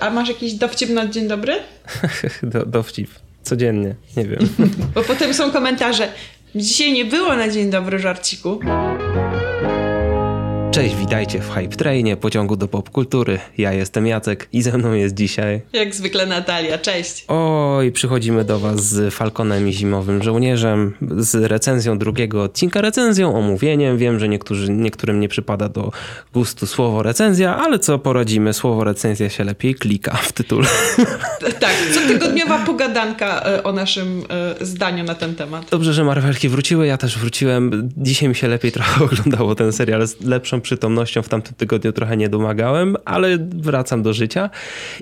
A masz jakiś dowcip na dzień dobry? Do, dowcip. Codziennie, nie wiem. Bo potem są komentarze. Dzisiaj nie było na dzień dobry żarciku. Cześć, witajcie w Hype Trainie, pociągu do popkultury. Ja jestem Jacek i ze mną jest dzisiaj... Jak zwykle Natalia, cześć. Oj, przychodzimy do was z Falconem i Zimowym Żołnierzem, z recenzją drugiego odcinka, recenzją, omówieniem. Wiem, że niektórzy, niektórym nie przypada do gustu słowo recenzja, ale co poradzimy, słowo recenzja się lepiej klika w tytule. Tak, cotygodniowa pogadanka e, o naszym e, zdaniu na ten temat. Dobrze, że Marvelki wróciły, ja też wróciłem. Dzisiaj mi się lepiej trochę oglądało ten serial z lepszą przytomnością w tamtym tygodniu trochę nie domagałem, ale wracam do życia.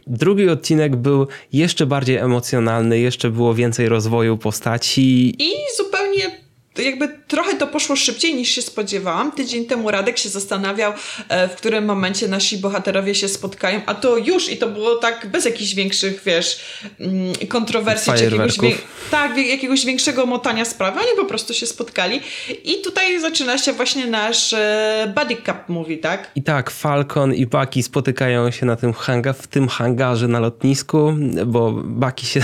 Drugi odcinek był jeszcze bardziej emocjonalny, jeszcze było więcej rozwoju postaci. I zupełnie jakby trochę to poszło szybciej niż się spodziewałam. Tydzień temu Radek się zastanawiał, e, w którym momencie nasi bohaterowie się spotkają, a to już i to było tak bez jakichś większych, wiesz, mm, kontrowersji, czy jakiegoś, wie, tak, jakiegoś większego motania sprawy. Oni po prostu się spotkali i tutaj zaczyna się właśnie nasz e, buddy cup mówi, tak? I tak, Falcon i Bucky spotykają się na tym hanga, w tym hangarze na lotnisku, bo Bucky się...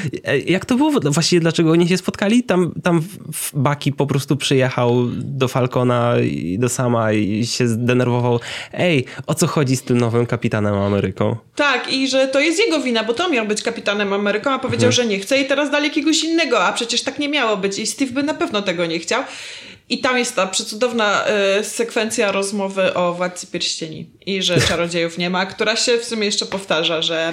Jak to było? Właściwie dlaczego oni się spotkali? Tam, tam w Baki po prostu przyjechał do Falcona i do Sama i się zdenerwował. Ej, o co chodzi z tym nowym kapitanem Ameryką? Tak, i że to jest jego wina, bo to miał być kapitanem Ameryką, a powiedział, hmm. że nie chce i teraz dali jakiegoś innego, a przecież tak nie miało być i Steve by na pewno tego nie chciał. I tam jest ta przecudowna y, sekwencja rozmowy o Władcy Pierścieni i że czarodziejów nie ma, która się w sumie jeszcze powtarza, że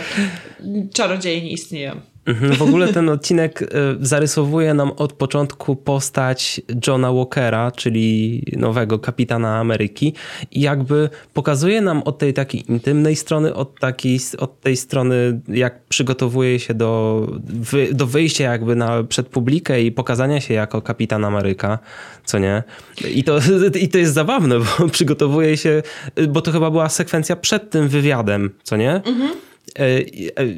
czarodzieje nie istnieją. Mhm, w ogóle ten odcinek e, zarysowuje nam od początku postać Johna Walkera, czyli nowego kapitana Ameryki i jakby pokazuje nam od tej takiej intymnej strony, od, takiej, od tej strony jak przygotowuje się do, do wyjścia jakby na, przed publikę i pokazania się jako kapitan Ameryka, co nie? I to, I to jest zabawne, bo przygotowuje się, bo to chyba była sekwencja przed tym wywiadem, co nie? Mhm. E, e,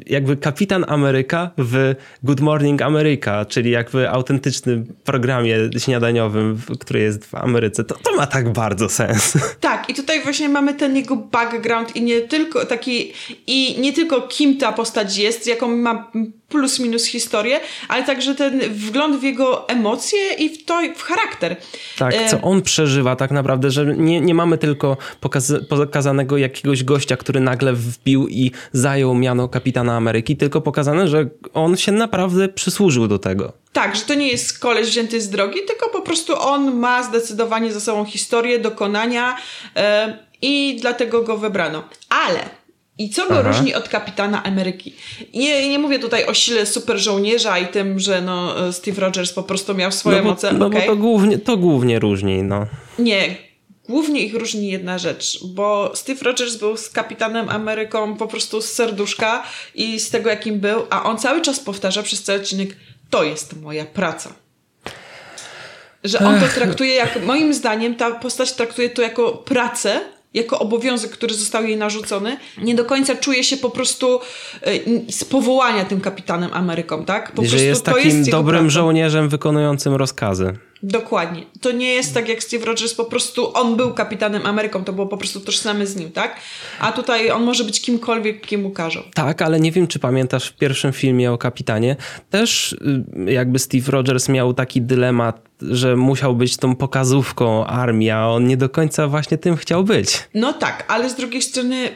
jakby kapitan Ameryka w Good Morning America, czyli jakby autentycznym programie śniadaniowym, który jest w Ameryce. To, to ma tak bardzo sens. Tak, i tutaj właśnie mamy ten jego background i nie tylko taki, i nie tylko kim ta postać jest, jaką ma plus minus historię, ale także ten wgląd w jego emocje i w to, w charakter. Tak, co e, on przeżywa tak naprawdę, że nie, nie mamy tylko pokaz pokazanego jakiegoś gościa, który nagle wbił i zajął miano kapitana Ameryki, tylko pokazane, że on się naprawdę przysłużył do tego. Tak, że to nie jest koleś wzięty z drogi, tylko po prostu on ma zdecydowanie za sobą historię, dokonania yy, i dlatego go wybrano. Ale i co go Aha. różni od kapitana Ameryki? Nie, nie mówię tutaj o sile super żołnierza i tym, że no, Steve Rogers po prostu miał swoje no bo, moce. No okay. bo to głównie, to głównie różni, no. Nie, głównie ich różni jedna rzecz, bo Steve Rogers był z kapitanem Ameryką po prostu z serduszka i z tego jakim był, a on cały czas powtarza przez cały odcinek, to jest moja praca. Że on to traktuje jak, moim zdaniem ta postać traktuje to jako pracę, jako obowiązek, który został jej narzucony, nie do końca czuje się po prostu y, z powołania tym kapitanem Ameryką, tak? Po że jest takim jest dobrym żołnierzem wykonującym rozkazy. Dokładnie. To nie jest tak jak Steve Rogers, po prostu on był kapitanem Ameryką, to było po prostu tożsame z nim, tak? A tutaj on może być kimkolwiek, kim ukażą. Tak, ale nie wiem, czy pamiętasz w pierwszym filmie o kapitanie, też y, jakby Steve Rogers miał taki dylemat, że musiał być tą pokazówką armii, a on nie do końca właśnie tym chciał być. No tak, ale z drugiej strony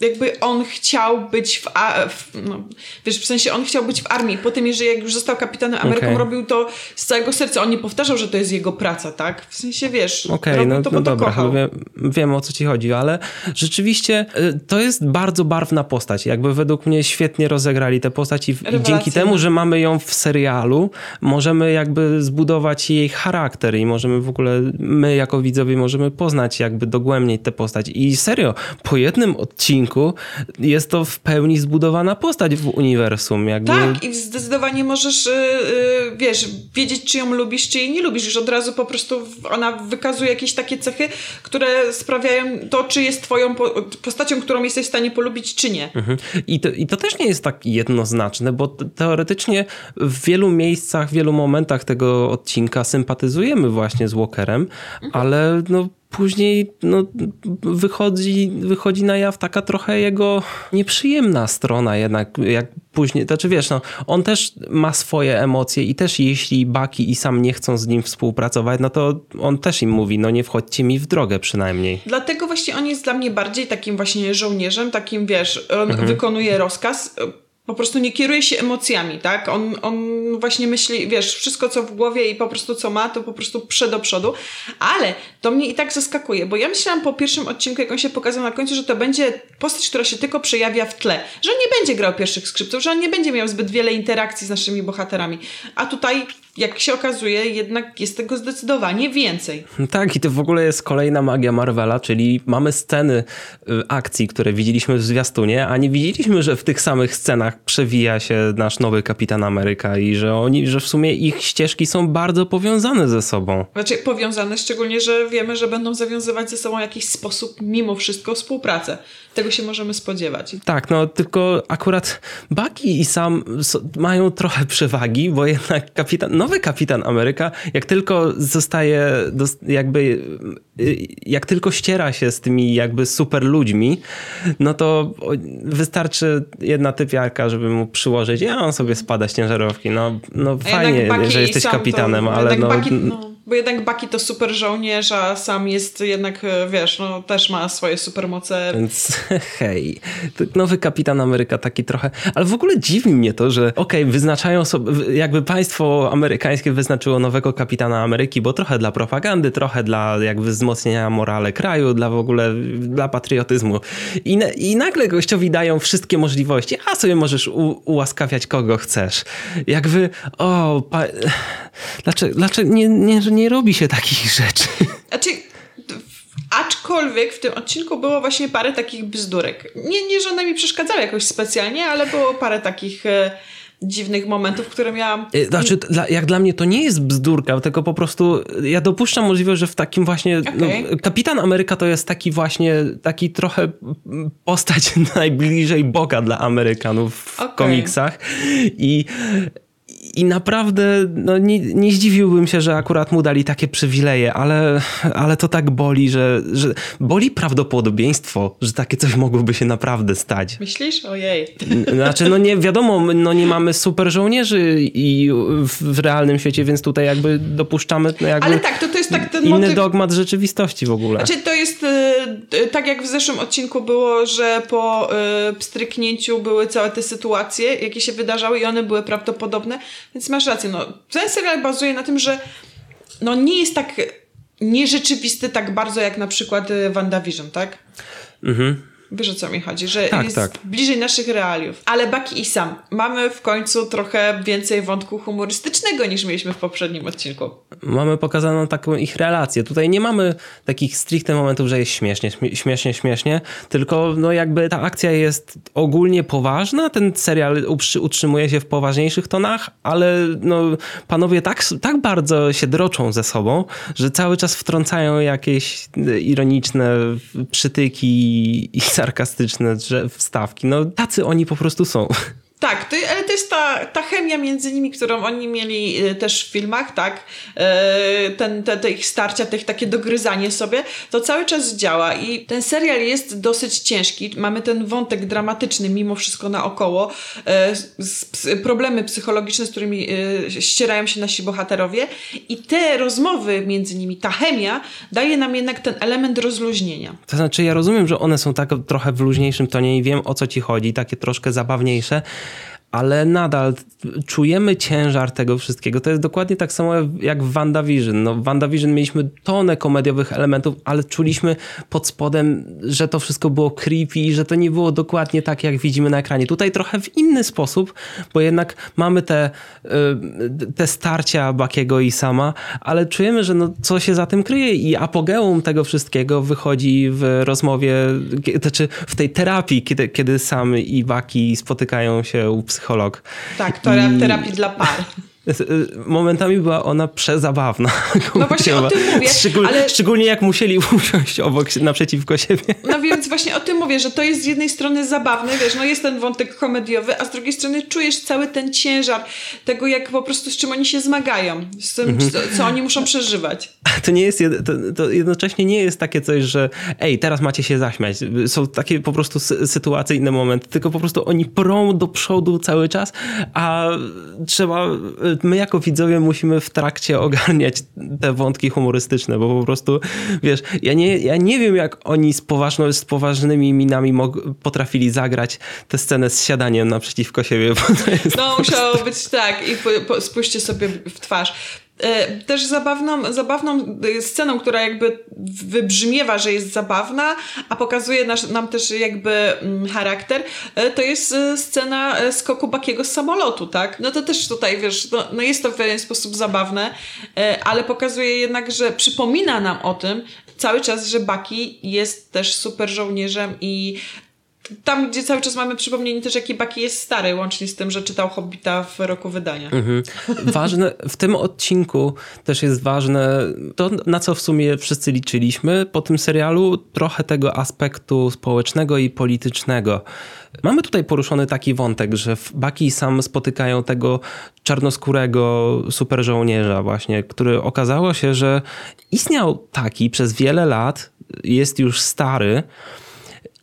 jakby on chciał być w, w, no, wiesz, w sensie on chciał być w armii. Potem, jeżeli jak już został kapitanem Ameryką, okay. robił to z całego serca. On nie powtarzał, że to jest jego praca, tak? W sensie, wiesz, okay, no, to, no dobra, wiem, wiem o co ci chodzi, ale rzeczywiście y, to jest bardzo barwna postać. Jakby według mnie świetnie rozegrali tę postać i, i dzięki temu, że mamy ją w serialu, możemy jakby zbudować jej charakter i możemy w ogóle, my jako widzowie możemy poznać jakby dogłębniej tę postać. I serio, po jednym odcinku odcinku jest to w pełni zbudowana postać w uniwersum. Jakby... Tak, i zdecydowanie możesz, yy, wiesz, wiedzieć, czy ją lubisz, czy jej nie lubisz. Już od razu po prostu ona wykazuje jakieś takie cechy, które sprawiają to, czy jest twoją po postacią, którą jesteś w stanie polubić, czy nie. Mhm. I, to, I to też nie jest tak jednoznaczne, bo teoretycznie w wielu miejscach, w wielu momentach tego odcinka sympatyzujemy właśnie z Walkerem, mhm. ale no później no, wychodzi, wychodzi na jaw taka trochę jego nieprzyjemna strona jednak, jak później, znaczy wiesz, no, on też ma swoje emocje i też jeśli Baki i sam nie chcą z nim współpracować, no to on też im mówi, no nie wchodźcie mi w drogę przynajmniej. Dlatego właśnie on jest dla mnie bardziej takim właśnie żołnierzem, takim wiesz, on mhm. wykonuje rozkaz, po prostu nie kieruje się emocjami, tak? On, on właśnie myśli, wiesz, wszystko co w głowie i po prostu co ma, to po prostu przed do przodu. Ale to mnie i tak zaskakuje, bo ja myślałam po pierwszym odcinku, jak on się pokazał na końcu, że to będzie postać, która się tylko przejawia w tle. Że on nie będzie grał pierwszych skrzypców, że on nie będzie miał zbyt wiele interakcji z naszymi bohaterami. A tutaj jak się okazuje, jednak jest tego zdecydowanie więcej. Tak, i to w ogóle jest kolejna magia Marvela, czyli mamy sceny y, akcji, które widzieliśmy w zwiastunie, a nie widzieliśmy, że w tych samych scenach przewija się nasz nowy Kapitan Ameryka i że oni, że w sumie ich ścieżki są bardzo powiązane ze sobą. Znaczy powiązane, szczególnie, że wiemy, że będą zawiązywać ze sobą jakiś sposób mimo wszystko współpracę. Tego się możemy spodziewać. Tak, no tylko akurat Bucky i Sam mają trochę przewagi, bo jednak kapitan, nowy kapitan Ameryka, jak tylko zostaje, jakby, jak tylko ściera się z tymi jakby super ludźmi, no to wystarczy jedna typiarka, żeby mu przyłożyć, a on sobie spada z ciężarówki. No, no fajnie, że jesteś kapitanem, to, ale no, Bucky, no bo jednak Baki to super żołnierz, a sam jest jednak, e, wiesz, no też ma swoje supermoce. Więc hej, nowy kapitan Ameryka taki trochę, ale w ogóle dziwi mnie to, że okej, okay, wyznaczają sobie, jakby państwo amerykańskie wyznaczyło nowego kapitana Ameryki, bo trochę dla propagandy, trochę dla jakby wzmocnienia morale kraju, dla w ogóle, dla patriotyzmu. I, i nagle gościowi dają wszystkie możliwości, a sobie możesz u, ułaskawiać kogo chcesz. Jakby, o, pa, dlaczego, dlaczego nie, nie, nie robi się takich rzeczy. Znaczy, aczkolwiek w tym odcinku było właśnie parę takich bzdurek. Nie, nie że one mi przeszkadzały jakoś specjalnie, ale było parę takich e, dziwnych momentów, które miałam. E, znaczy, dla, jak dla mnie to nie jest bzdurka, tylko po prostu ja dopuszczam możliwość, że w takim właśnie. Okay. No, Kapitan Ameryka to jest taki właśnie, taki trochę postać najbliżej Boga dla Amerykanów w okay. komiksach. I i naprawdę no, nie, nie zdziwiłbym się, że akurat mu dali takie przywileje, ale, ale to tak boli, że, że boli prawdopodobieństwo, że takie coś mogłoby się naprawdę stać. Myślisz? Ojej. Znaczy, no nie wiadomo, no nie mamy super żołnierzy i w realnym świecie, więc tutaj jakby dopuszczamy no jakby Ale tak, to, to jest tak ten inny motyw... dogmat rzeczywistości w ogóle. Znaczy, to jest yy, tak jak w zeszłym odcinku było, że po yy, pstryknięciu były całe te sytuacje, jakie się wydarzały i one były prawdopodobne, więc masz rację, no, ten serial bazuje na tym, że no nie jest tak nierzeczywisty tak bardzo jak na przykład y, WandaVision, tak? Mhm. Wiesz o co mi chodzi, że tak, jest tak. bliżej naszych realiów. Ale Baki i Sam, mamy w końcu trochę więcej wątku humorystycznego niż mieliśmy w poprzednim odcinku. Mamy pokazaną taką ich relację. Tutaj nie mamy takich stricte momentów, że jest śmiesznie, śmiesznie, śmiesznie, tylko no jakby ta akcja jest ogólnie poważna, ten serial utrzymuje się w poważniejszych tonach, ale no panowie tak, tak bardzo się droczą ze sobą, że cały czas wtrącają jakieś ironiczne przytyki i sarkastyczne wstawki. No tacy oni po prostu są. Tak, to, ale to jest ta, ta chemia między nimi, którą oni mieli y, też w filmach, tak? Y, ten, te, te ich starcia, te ich takie dogryzanie sobie, to cały czas działa i ten serial jest dosyć ciężki. Mamy ten wątek dramatyczny mimo wszystko naokoło, y, problemy psychologiczne, z którymi ścierają się nasi bohaterowie i te rozmowy między nimi, ta chemia daje nam jednak ten element rozluźnienia. To znaczy ja rozumiem, że one są tak trochę w luźniejszym tonie i wiem o co ci chodzi, takie troszkę zabawniejsze, ale nadal czujemy ciężar tego wszystkiego. To jest dokładnie tak samo jak w WandaVision. No, w WandaVision mieliśmy tonę komediowych elementów, ale czuliśmy pod spodem, że to wszystko było creepy że to nie było dokładnie tak, jak widzimy na ekranie. Tutaj trochę w inny sposób, bo jednak mamy te, y, te starcia Bakiego i Sama, ale czujemy, że no, co się za tym kryje i apogeum tego wszystkiego wychodzi w rozmowie, znaczy w tej terapii, kiedy, kiedy Sam i Baki spotykają się u psycholog. Tak, to I... terapii dla par. momentami była ona przezabawna. No właśnie o tym mówię. Szczegól, ale... Szczególnie jak musieli usiąść obok, naprzeciwko siebie. No więc właśnie o tym mówię, że to jest z jednej strony zabawne, wiesz, no jest ten wątek komediowy, a z drugiej strony czujesz cały ten ciężar tego, jak po prostu z czym oni się zmagają, z tym, mhm. co, co, oni muszą przeżywać. To nie jest, to, to jednocześnie nie jest takie coś, że ej, teraz macie się zaśmiać. Są takie po prostu sytuacyjne momenty, tylko po prostu oni prą do przodu cały czas, a trzeba, my jako widzowie musimy w trakcie ogarniać te wątki humorystyczne, bo po prostu, wiesz, ja nie, ja nie wiem, jak oni z, poważno, z poważnymi minami potrafili zagrać tę scenę z siadaniem naprzeciwko siebie. no, musiało być tak i po, po, spójrzcie sobie w twarz. E, też zabawną, zabawną sceną, która jakby wybrzmiewa, że jest zabawna, a pokazuje nas, nam też jakby mm, charakter, e, to jest e, scena skoku Bakiego z samolotu, tak? No to też tutaj, wiesz, no, no jest to w pewien sposób zabawne, ale pokazuje jednak, że przypomina nam o tym, cały czas, że Baki jest też super żołnierzem i tam, gdzie cały czas mamy przypomnienie też, jaki Baki jest stary, łącznie z tym, że czytał Hobbita w roku wydania. Mhm. Ważne, w tym odcinku też jest ważne to, na co w sumie wszyscy liczyliśmy po tym serialu, trochę tego aspektu społecznego i politycznego. Mamy tutaj poruszony taki wątek, że Baki sam spotykają tego czarnoskórego super żołnierza właśnie, który okazało się, że istniał taki przez wiele lat, jest już stary,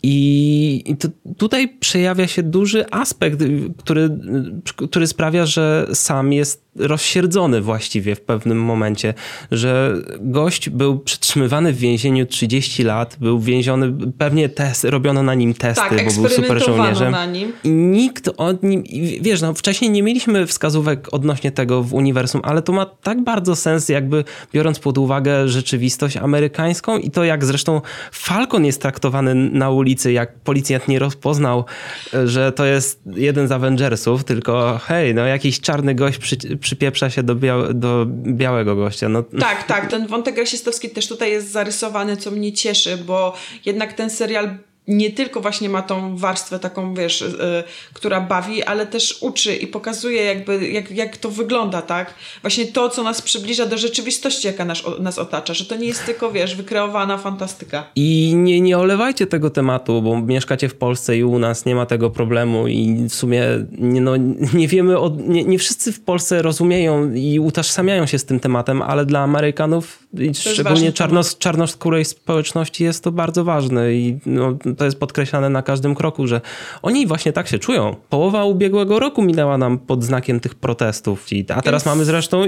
i tutaj przejawia się duży aspekt, który, który sprawia, że sam jest rozsierdzony właściwie w pewnym momencie, że gość był przetrzymywany w więzieniu 30 lat, był więziony, pewnie test, robiono na nim testy, tak, bo był super żołnierzem. Na nim. I nikt od nim, wiesz, no wcześniej nie mieliśmy wskazówek odnośnie tego w uniwersum, ale to ma tak bardzo sens, jakby biorąc pod uwagę rzeczywistość amerykańską i to jak zresztą Falcon jest traktowany na ulicy, jak policjant nie rozpoznał, że to jest jeden z Avengersów, tylko hej, no jakiś czarny gość przy, przypieprza się do, biał, do białego gościa. No. Tak, tak. Ten wątek rasistowski też tutaj jest zarysowany, co mnie cieszy, bo jednak ten serial nie tylko właśnie ma tą warstwę taką, wiesz, yy, która bawi, ale też uczy i pokazuje jakby, jak, jak to wygląda, tak? Właśnie to, co nas przybliża do rzeczywistości, jaka nas, nas otacza, że to nie jest tylko, wiesz, wykreowana fantastyka. I nie, nie olewajcie tego tematu, bo mieszkacie w Polsce i u nas nie ma tego problemu i w sumie nie, no, nie wiemy, od, nie, nie wszyscy w Polsce rozumieją i utożsamiają się z tym tematem, ale dla Amerykanów, szczególnie czarnos, czarnoskórej społeczności jest to bardzo ważne i no, to jest podkreślane na każdym kroku, że oni właśnie tak się czują. Połowa ubiegłego roku minęła nam pod znakiem tych protestów, a teraz Więc... mamy zresztą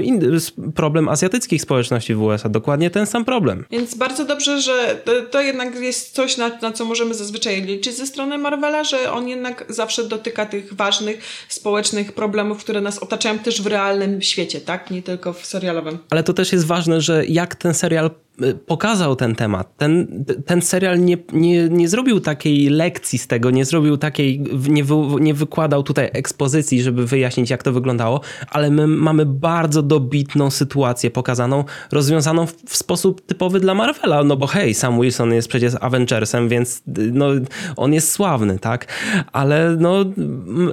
problem azjatyckich społeczności w USA, dokładnie ten sam problem. Więc bardzo dobrze, że to, to jednak jest coś, na, na co możemy zazwyczaj liczyć ze strony Marvela, że on jednak zawsze dotyka tych ważnych społecznych problemów, które nas otaczają też w realnym świecie, tak? Nie tylko w serialowym. Ale to też jest ważne, że jak ten serial Y, pokazał ten temat. Ten, ten serial nie, nie, nie zrobił takiej lekcji z tego, nie zrobił takiej, nie, wy, nie wykładał tutaj ekspozycji, żeby wyjaśnić, jak to wyglądało, ale my mamy bardzo dobitną sytuację pokazaną, rozwiązaną w, w sposób typowy dla Marvela. No bo hej, Sam Wilson jest przecież Avengersem, więc no, on jest sławny, tak? Ale no,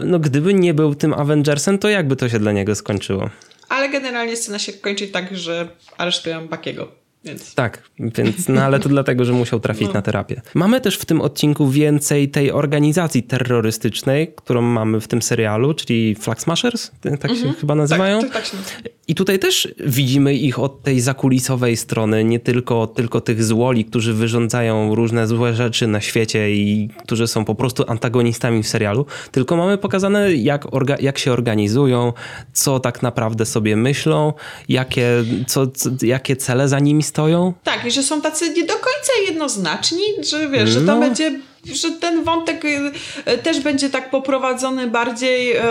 no, gdyby nie był tym Avengersem, to jakby to się dla niego skończyło? Ale generalnie scena się kończy tak, że aresztują Bakiego. Więc. Tak, więc, no ale to dlatego, że musiał trafić no. na terapię. Mamy też w tym odcinku więcej tej organizacji terrorystycznej, którą mamy w tym serialu, czyli Flag Smashers, tak mhm. się chyba nazywają. Tak, tak, tak I tutaj też widzimy ich od tej zakulisowej strony, nie tylko, tylko tych złoli, którzy wyrządzają różne złe rzeczy na świecie i którzy są po prostu antagonistami w serialu, tylko mamy pokazane, jak, orga, jak się organizują, co tak naprawdę sobie myślą, jakie, co, co, jakie cele za nimi stoją. Tak, i że są tacy nie do końca jednoznaczni, że wiesz, no. że to no. będzie, że ten wątek y, y, też będzie tak poprowadzony bardziej, y,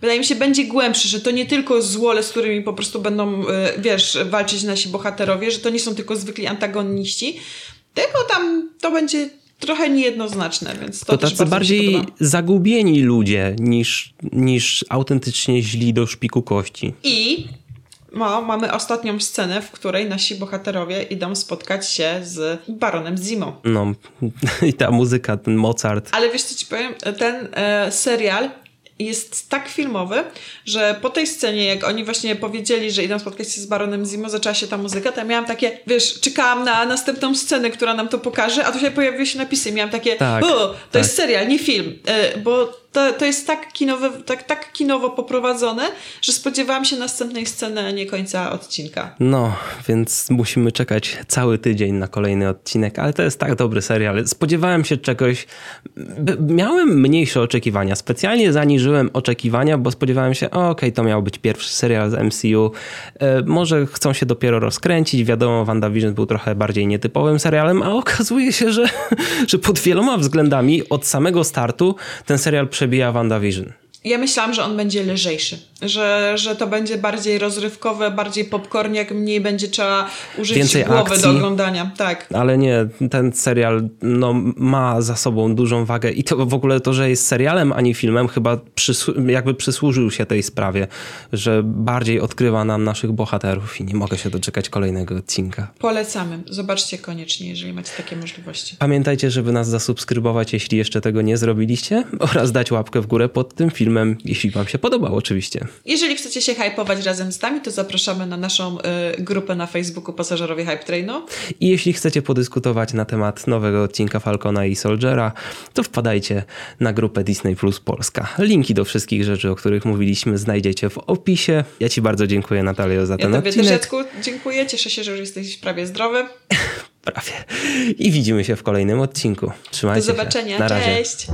wydaje mi się, będzie głębszy, że to nie tylko złole, z którymi po prostu będą, wiesz, walczyć nasi bohaterowie, że to nie są tylko zwykli antagoniści, tylko tam to będzie trochę niejednoznaczne, więc to, to tacy bardziej zagubieni ludzie niż, niż autentycznie źli do szpiku kości. I no, mamy ostatnią scenę, w której nasi bohaterowie idą spotkać się z baronem Zimą. No, i ta muzyka, ten Mozart. Ale wiesz co ci powiem, ten e, serial jest tak filmowy, że po tej scenie, jak oni właśnie powiedzieli, że idą spotkać się z Baronem Zimo, zaczęła się ta muzyka, to ja miałam takie, wiesz, czekałam na następną scenę, która nam to pokaże, a tu się pojawiły się napisy miałam takie, Tak, o, to tak. jest serial, nie film, e, bo to, to jest tak, kinowe, tak, tak kinowo poprowadzone, że spodziewałam się następnej sceny, a nie końca odcinka. No, więc musimy czekać cały tydzień na kolejny odcinek, ale to jest tak dobry serial. Spodziewałem się czegoś. Miałem mniejsze oczekiwania. Specjalnie zaniżyłem oczekiwania, bo spodziewałem się, okej, to miał być pierwszy serial z MCU. E, może chcą się dopiero rozkręcić. Wiadomo, WandaVision był trochę bardziej nietypowym serialem, a okazuje się, że, że pod wieloma względami od samego startu ten serial przebija WandaVision. Ja myślałam, że on będzie lżejszy, że, że to będzie bardziej rozrywkowe, bardziej popcorniak, mniej będzie trzeba użyć Więcej głowy akcji. do oglądania. Tak. Ale nie, ten serial no, ma za sobą dużą wagę i to w ogóle to, że jest serialem, a nie filmem, chyba przysłu- jakby przysłużył się tej sprawie, że bardziej odkrywa nam naszych bohaterów i nie mogę się doczekać kolejnego odcinka. Polecamy. Zobaczcie koniecznie, jeżeli macie takie możliwości. Pamiętajcie, żeby nas zasubskrybować, jeśli jeszcze tego nie zrobiliście, oraz dać łapkę w górę pod tym filmem, jeśli wam się podobał oczywiście. Jeżeli chcecie się hypować razem z nami, to zapraszamy na naszą y, grupę na Facebooku Pasażerowie Hype Trainu. I jeśli chcecie podyskutować na temat nowego odcinka Falcona i Soldiera, to wpadajcie na grupę Disney Plus Polska. Linki do wszystkich rzeczy, o których mówiliśmy, znajdziecie w opisie. Ja Ci bardzo dziękuję, Natalio, za Ja ten tobie też, odcinek. Dziękuję. Cieszę się, że już jesteś prawie zdrowy. Prawie. I widzimy się w kolejnym odcinku. Trzymajcie Do się. zobaczenia. Na razie. Cześć!